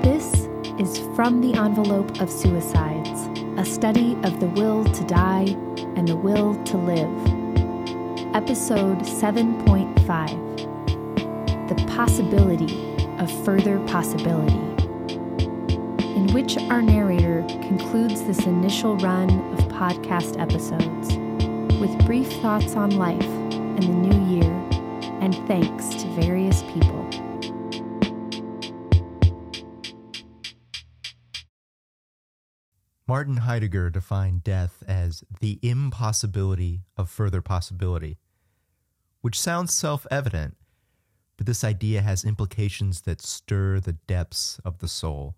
This is From the Envelope of Suicides, a study of the will to die and the will to live. Episode 7.5 The Possibility of Further Possibility, in which our narrator concludes this initial run of podcast episodes with brief thoughts on life and the new year and thanks to various people. Martin Heidegger defined death as the impossibility of further possibility, which sounds self evident, but this idea has implications that stir the depths of the soul.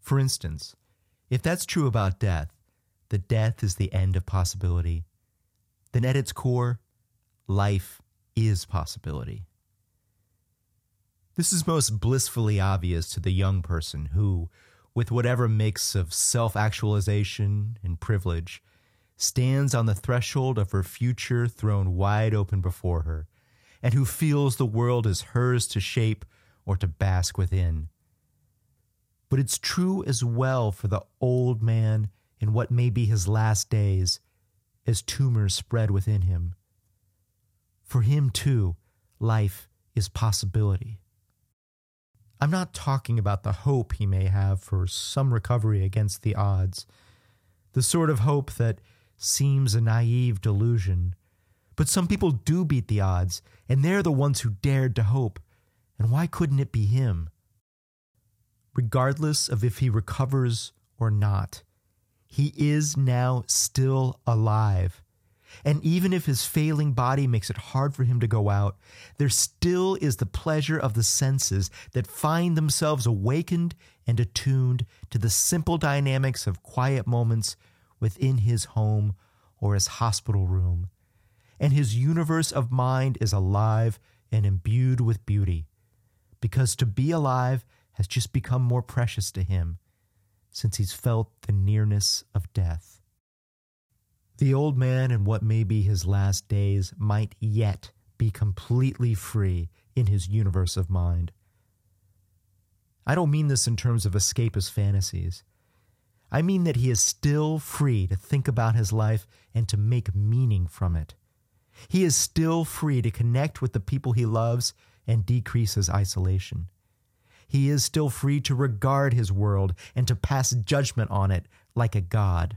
For instance, if that's true about death, that death is the end of possibility, then at its core, life is possibility. This is most blissfully obvious to the young person who, with whatever mix of self actualization and privilege, stands on the threshold of her future thrown wide open before her, and who feels the world is hers to shape or to bask within. But it's true as well for the old man in what may be his last days as tumors spread within him. For him, too, life is possibility. I'm not talking about the hope he may have for some recovery against the odds, the sort of hope that seems a naive delusion. But some people do beat the odds, and they're the ones who dared to hope. And why couldn't it be him? Regardless of if he recovers or not, he is now still alive and even if his failing body makes it hard for him to go out, there still is the pleasure of the senses that find themselves awakened and attuned to the simple dynamics of quiet moments within his home or his hospital room. And his universe of mind is alive and imbued with beauty, because to be alive has just become more precious to him since he's felt the nearness of death. The old man in what may be his last days might yet be completely free in his universe of mind. I don't mean this in terms of escapist fantasies. I mean that he is still free to think about his life and to make meaning from it. He is still free to connect with the people he loves and decrease his isolation. He is still free to regard his world and to pass judgment on it like a god.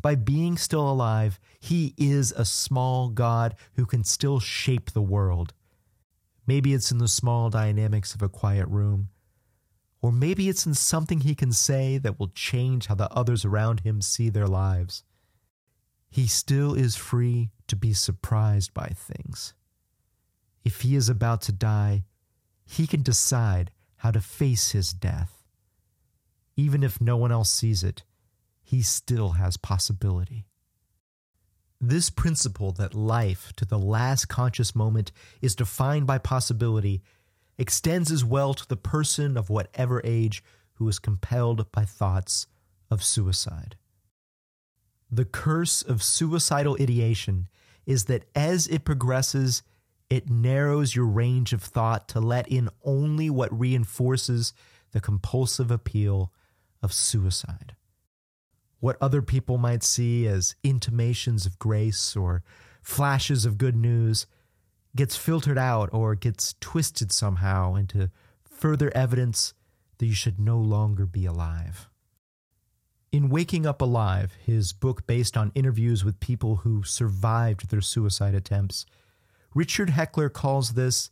By being still alive, he is a small God who can still shape the world. Maybe it's in the small dynamics of a quiet room, or maybe it's in something he can say that will change how the others around him see their lives. He still is free to be surprised by things. If he is about to die, he can decide how to face his death. Even if no one else sees it, he still has possibility. This principle that life to the last conscious moment is defined by possibility extends as well to the person of whatever age who is compelled by thoughts of suicide. The curse of suicidal ideation is that as it progresses, it narrows your range of thought to let in only what reinforces the compulsive appeal of suicide what other people might see as intimations of grace or flashes of good news gets filtered out or gets twisted somehow into further evidence that you should no longer be alive. In Waking Up Alive, his book based on interviews with people who survived their suicide attempts, Richard Heckler calls this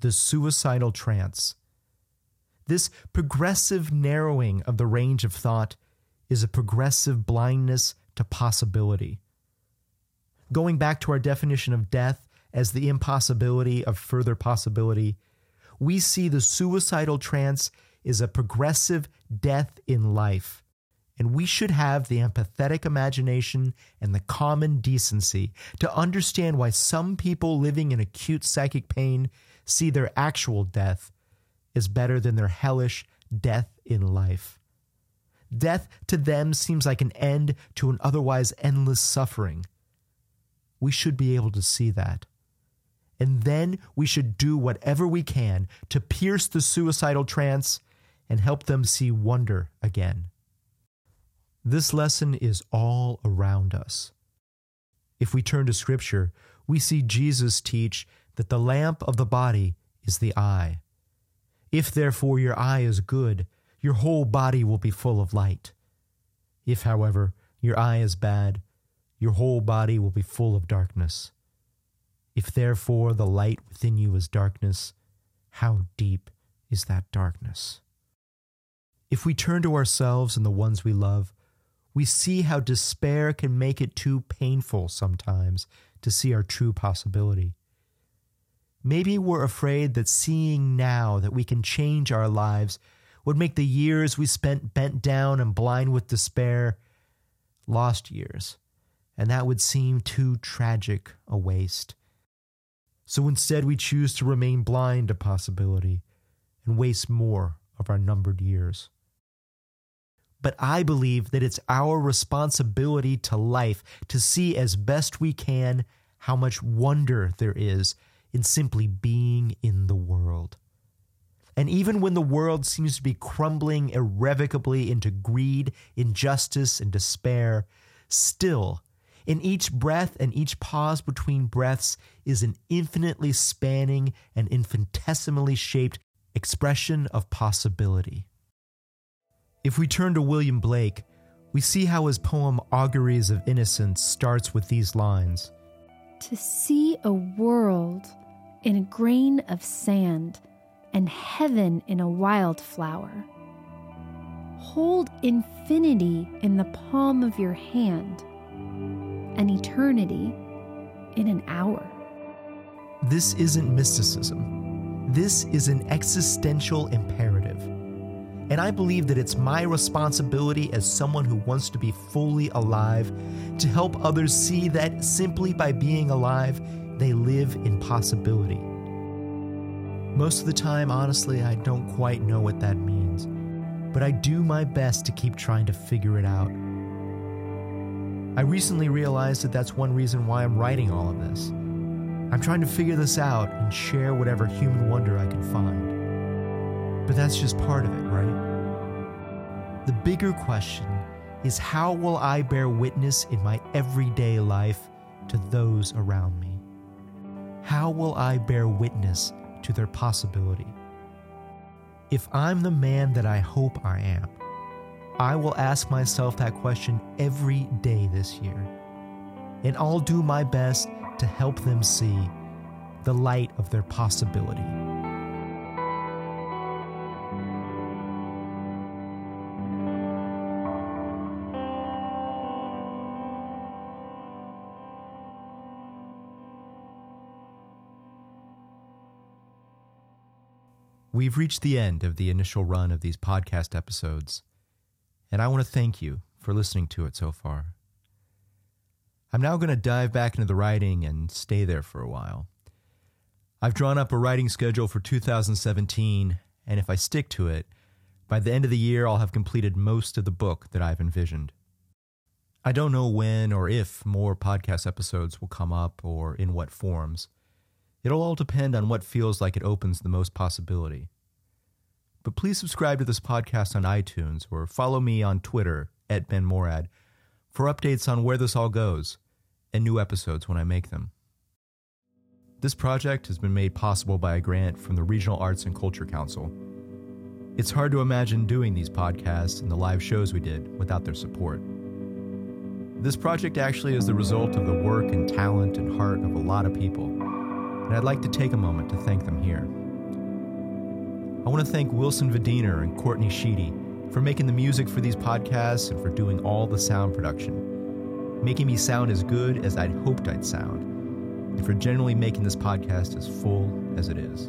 the suicidal trance. This progressive narrowing of the range of thought is a progressive blindness to possibility. Going back to our definition of death as the impossibility of further possibility, we see the suicidal trance is a progressive death in life. And we should have the empathetic imagination and the common decency to understand why some people living in acute psychic pain see their actual death as better than their hellish death in life. Death to them seems like an end to an otherwise endless suffering. we should be able to see that. And then we should do whatever we can to pierce the suicidal trance and help them see wonder again. This lesson is all around us. If we turn to Scripture, we see Jesus teach that the lamp of the body is the eye. If therefore your eye is good, your whole body will be full of light. If, however, your eye is bad, your whole body will be full of darkness. If therefore the light within you is darkness, how deep is that darkness? If we turn to ourselves and the ones we love, we see how despair can make it too painful sometimes to see our true possibility. Maybe we're afraid that seeing now that we can change our lives would make the years we spent bent down and blind with despair lost years, and that would seem too tragic a waste. So instead, we choose to remain blind to possibility and waste more of our numbered years. But I believe that it's our responsibility to life to see as best we can how much wonder there is in simply being in the world. And even when the world seems to be crumbling irrevocably into greed, injustice, and despair, still, in each breath and each pause between breaths is an infinitely spanning and infinitesimally shaped expression of possibility. If we turn to William Blake, we see how his poem Auguries of Innocence starts with these lines To see a world in a grain of sand and heaven in a wildflower. Hold infinity in the palm of your hand and eternity in an hour. This isn't mysticism. This is an existential imperative. And I believe that it's my responsibility as someone who wants to be fully alive to help others see that simply by being alive, they live in possibility. Most of the time, honestly, I don't quite know what that means, but I do my best to keep trying to figure it out. I recently realized that that's one reason why I'm writing all of this. I'm trying to figure this out and share whatever human wonder I can find. But that's just part of it, right? The bigger question is how will I bear witness in my everyday life to those around me? How will I bear witness to their possibility? If I'm the man that I hope I am, I will ask myself that question every day this year. And I'll do my best to help them see the light of their possibility. We've reached the end of the initial run of these podcast episodes, and I want to thank you for listening to it so far. I'm now going to dive back into the writing and stay there for a while. I've drawn up a writing schedule for 2017, and if I stick to it, by the end of the year I'll have completed most of the book that I've envisioned. I don't know when or if more podcast episodes will come up or in what forms. It'll all depend on what feels like it opens the most possibility. But please subscribe to this podcast on iTunes or follow me on Twitter at Ben Morad for updates on where this all goes and new episodes when I make them. This project has been made possible by a grant from the Regional Arts and Culture Council. It's hard to imagine doing these podcasts and the live shows we did without their support. This project actually is the result of the work and talent and heart of a lot of people and I'd like to take a moment to thank them here. I want to thank Wilson Vidiner and Courtney Sheedy for making the music for these podcasts and for doing all the sound production, making me sound as good as I'd hoped I'd sound, and for generally making this podcast as full as it is.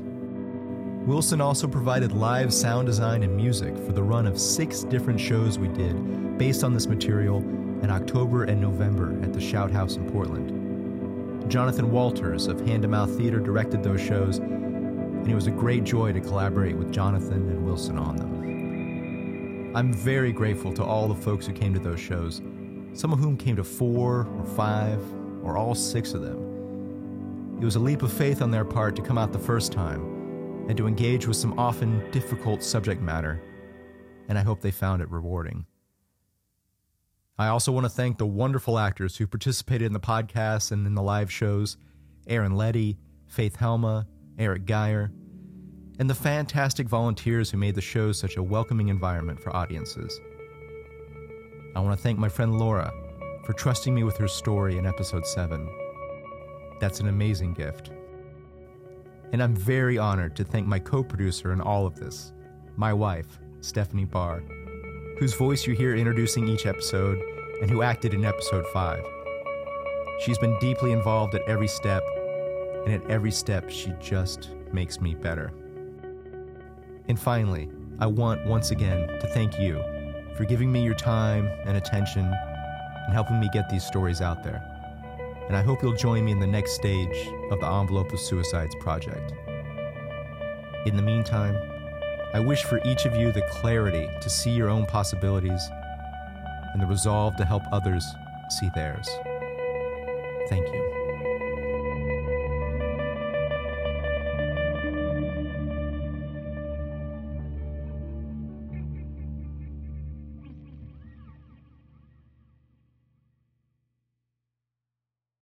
Wilson also provided live sound design and music for the run of six different shows we did based on this material in October and November at the Shout House in Portland. Jonathan Walters of Hand to Mouth Theater directed those shows, and it was a great joy to collaborate with Jonathan and Wilson on them. I'm very grateful to all the folks who came to those shows, some of whom came to four or five or all six of them. It was a leap of faith on their part to come out the first time and to engage with some often difficult subject matter, and I hope they found it rewarding. I also want to thank the wonderful actors who participated in the podcast and in the live shows Aaron Letty, Faith Helma, Eric Geyer, and the fantastic volunteers who made the show such a welcoming environment for audiences. I want to thank my friend Laura for trusting me with her story in episode 7. That's an amazing gift. And I'm very honored to thank my co producer in all of this, my wife, Stephanie Barr, whose voice you hear introducing each episode and who acted in episode 5. She's been deeply involved at every step, and at every step, she just makes me better. And finally, I want once again to thank you for giving me your time and attention and helping me get these stories out there. And I hope you'll join me in the next stage of the Envelope of Suicides project. In the meantime, I wish for each of you the clarity to see your own possibilities and the resolve to help others see theirs. Thank you.